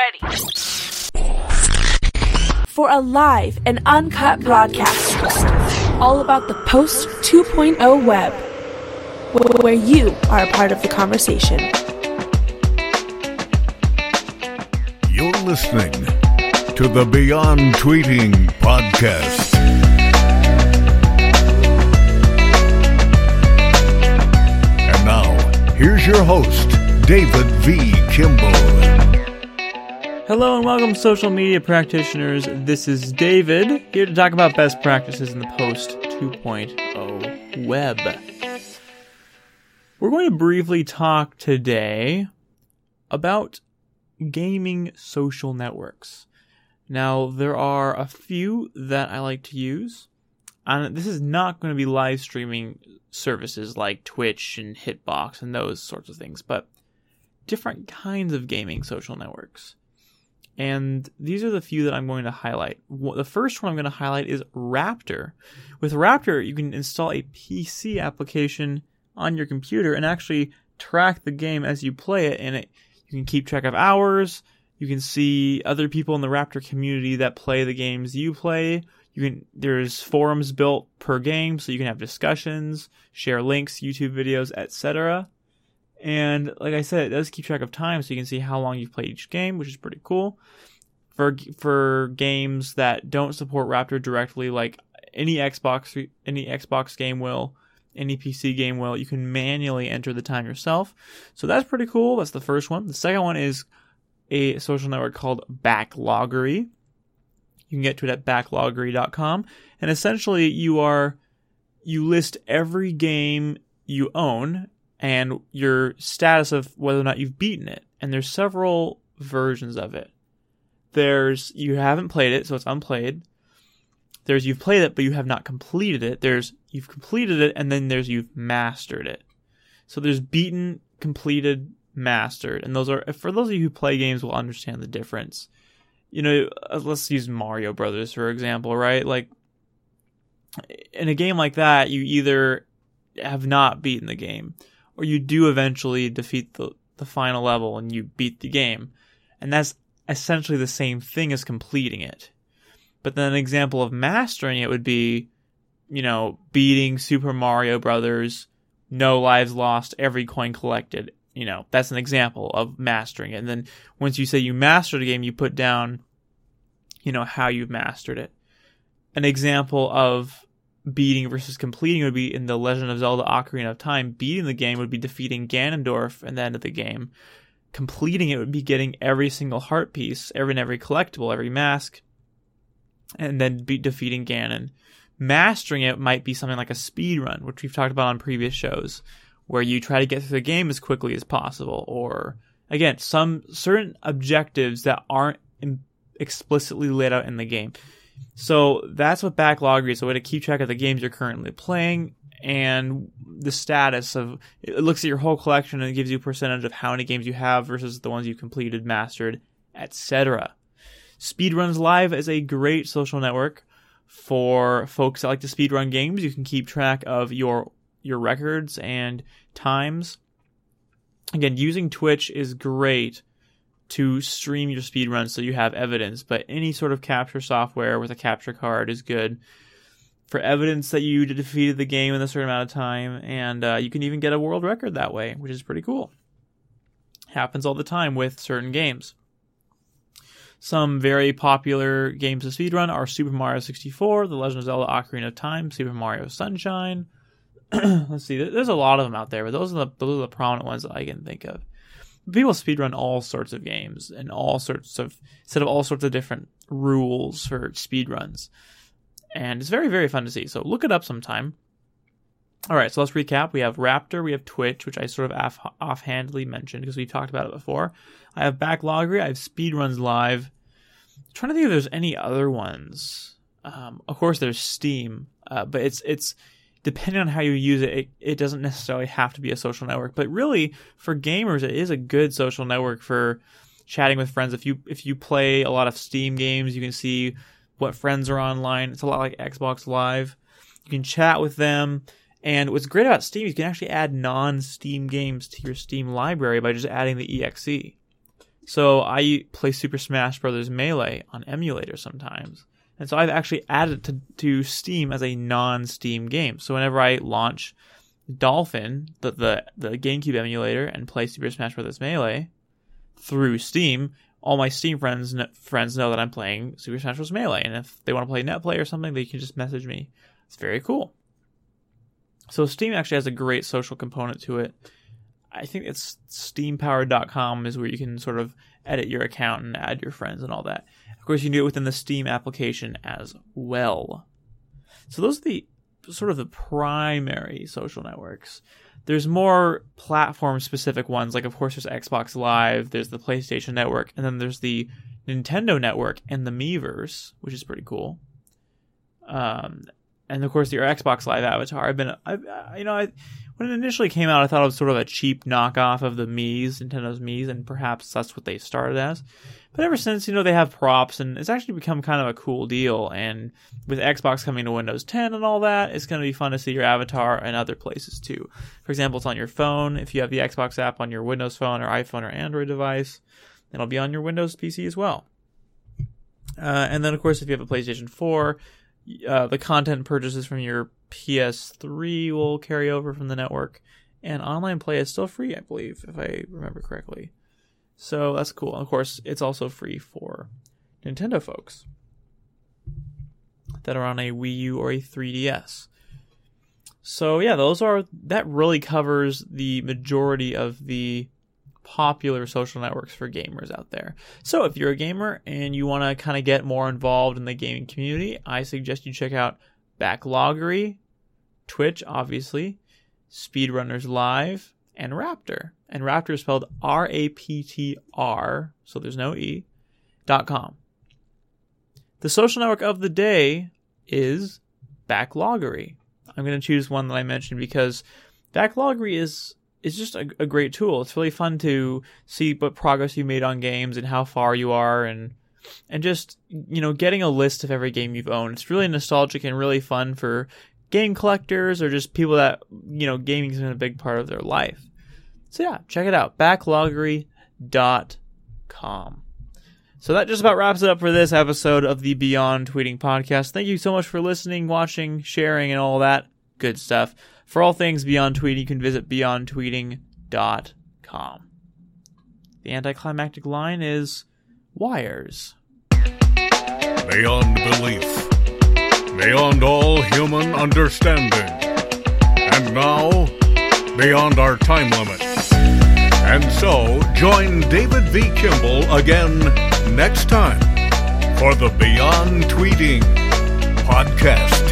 ready for a live and uncut broadcast all about the post 2.0 web, where you are a part of the conversation. You're listening to the Beyond Tweeting podcast. And now, here's your host, David V. Kimball. Hello and welcome, social media practitioners. This is David here to talk about best practices in the post 2.0 web. We're going to briefly talk today about gaming social networks. Now, there are a few that I like to use, and this is not going to be live streaming services like Twitch and Hitbox and those sorts of things, but different kinds of gaming social networks. And these are the few that I'm going to highlight. The first one I'm going to highlight is Raptr. With Raptr, you can install a PC application on your computer and actually track the game as you play it. And it, you can keep track of hours. You can see other people in the Raptr community that play the games you play. You can there's forums built per game, so you can have discussions, share links, YouTube videos, etc. And like I said, it does keep track of time, so you can see how long you've played each game, which is pretty cool. For for games that don't support Raptr directly, like any Xbox any Xbox game will, any PC game will, you can manually enter the time yourself. So that's pretty cool. That's the first one. The second one is a social network called Backloggery. You can get to it at backloggery.com, and essentially you are you list every game you own and your status of whether or not you've beaten it. And there's several versions of it. There's you haven't played it, so it's unplayed. There's you've played it, but you have not completed it. There's you've completed it, and then there's you've mastered it. So there's beaten, completed, mastered, and those are for those of you who play games will understand the difference. You know, uh, let's use Mario Brothers for example, right? Like in a game like that, you either have not beaten the game or you do eventually defeat the, the final level and you beat the game. And that's essentially the same thing as completing it. But then an example of mastering it would be, you know, beating Super Mario Brothers, no lives lost, every coin collected. You know, that's an example of mastering it. And then once you say you mastered a game, you put down, you know, how you've mastered it. An example of beating versus completing would be in the Legend of Zelda Ocarina of Time. Beating the game would be defeating Ganondorf at the end of the game. Completing it would be getting every single heart piece, every and every collectible, every mask, and then be defeating Ganon. Mastering it might be something like a speed run, which we've talked about on previous shows, where you try to get through the game as quickly as possible, or again, some certain objectives that aren't explicitly laid out in the game. So that's what backlog is a way to keep track of the games you're currently playing and the status of it looks at your whole collection and gives you a percentage of how many games you have versus the ones you've completed, mastered, etc. Speedruns Live is a great social network for folks that like to speedrun games. You can keep track of your your records and times. Again, using Twitch is great to stream your speedruns so you have evidence, but any sort of capture software with a capture card is good for evidence that you defeated the game in a certain amount of time, and uh, you can even get a world record that way, which is pretty cool. Happens all the time with certain games. Some very popular games to speedrun are Super Mario 64, The Legend of Zelda Ocarina of Time, Super Mario Sunshine. Let's see, there's a lot of them out there, but those are the those are the prominent ones that I can think of people speedrun all sorts of games and all sorts of set of all sorts of different rules for speedruns. And it's very, very fun to see. So look it up sometime. All right, so let's recap. We have Raptr, we have Twitch, which I sort of off- offhandedly mentioned because we talked about it before. I have Backloggery, I have Speedruns Live. I'm trying to think if there's any other ones. Um, of course, there's Steam, uh, but it's it's depending on how you use it, it, it doesn't necessarily have to be a social network. But really, for gamers, it is a good social network for chatting with friends. If you if you play a lot of Steam games, you can see what friends are online. It's a lot like Xbox Live. You can chat with them. And what's great about Steam, you can actually add non-Steam games to your Steam library by just adding the exe. So I play Super Smash Bros. Melee on emulator sometimes. And so I've actually added it to, to Steam as a non Steam game. So whenever I launch Dolphin, the, the, the GameCube emulator, and play Super Smash Bros. Melee through Steam, all my Steam friends friends know that I'm playing Super Smash Bros. Melee. And if they want to play NetPlay or something, they can just message me. It's very cool. So Steam actually has a great social component to it. I think it's steampowered.com is where you can sort of edit your account and add your friends and all that. Of course, you can do it within the Steam application as well. So those are the sort of the primary social networks. There's more platform specific ones, like of course there's Xbox Live, there's the PlayStation Network, and then there's the Nintendo Network and the Miiverse, which is pretty cool. Um, and of course your Xbox Live Avatar. I've been, I, you know, I, when it initially came out, I thought it was sort of a cheap knockoff of the Mii's, Nintendo's Mii's, and perhaps that's what they started as. But ever since, you know, they have props, and it's actually become kind of a cool deal. And with Xbox coming to Windows 10 and all that, it's going to be fun to see your avatar in other places too. For example, it's on your phone. If you have the Xbox app on your Windows phone or iPhone or Android device, it'll be on your Windows PC as well. Uh, and then, of course, if you have a PlayStation 4, uh, the content purchases from your PS3 will carry over from the network, and online play is still free, I believe, if I remember correctly. So that's cool. And of course, it's also free for Nintendo folks that are on a Wii U or a 3DS. So yeah, those are that really covers the majority of the popular social networks for gamers out there. So if you're a gamer and you want to kind of get more involved in the gaming community, I suggest you check out Backloggery, Twitch, obviously, Speedrunners Live, and Raptr. And Raptr is spelled R A P T R, so there's no E, dot com. The social network of the day is Backloggery. I'm going to choose one that I mentioned because Backloggery is it's just a, a, great tool. It's really fun to see what progress you made on games and how far you are and and just you know getting a list of every game you've owned. It's really nostalgic and really fun for game collectors or just people that you know gaming has been a big part of their life. So yeah, check it out. Backloggery.com. So that just about wraps it up for this episode of the Beyond Tweeting podcast. Thank you so much for listening, watching, sharing, and all that good stuff. For all things Beyond Tweeting, you can visit beyondtweeting.com. The anticlimactic line is wires. Beyond belief, beyond all human understanding, and now beyond our time limit. And so, join David V. Kimball again next time for the Beyond Tweeting podcast.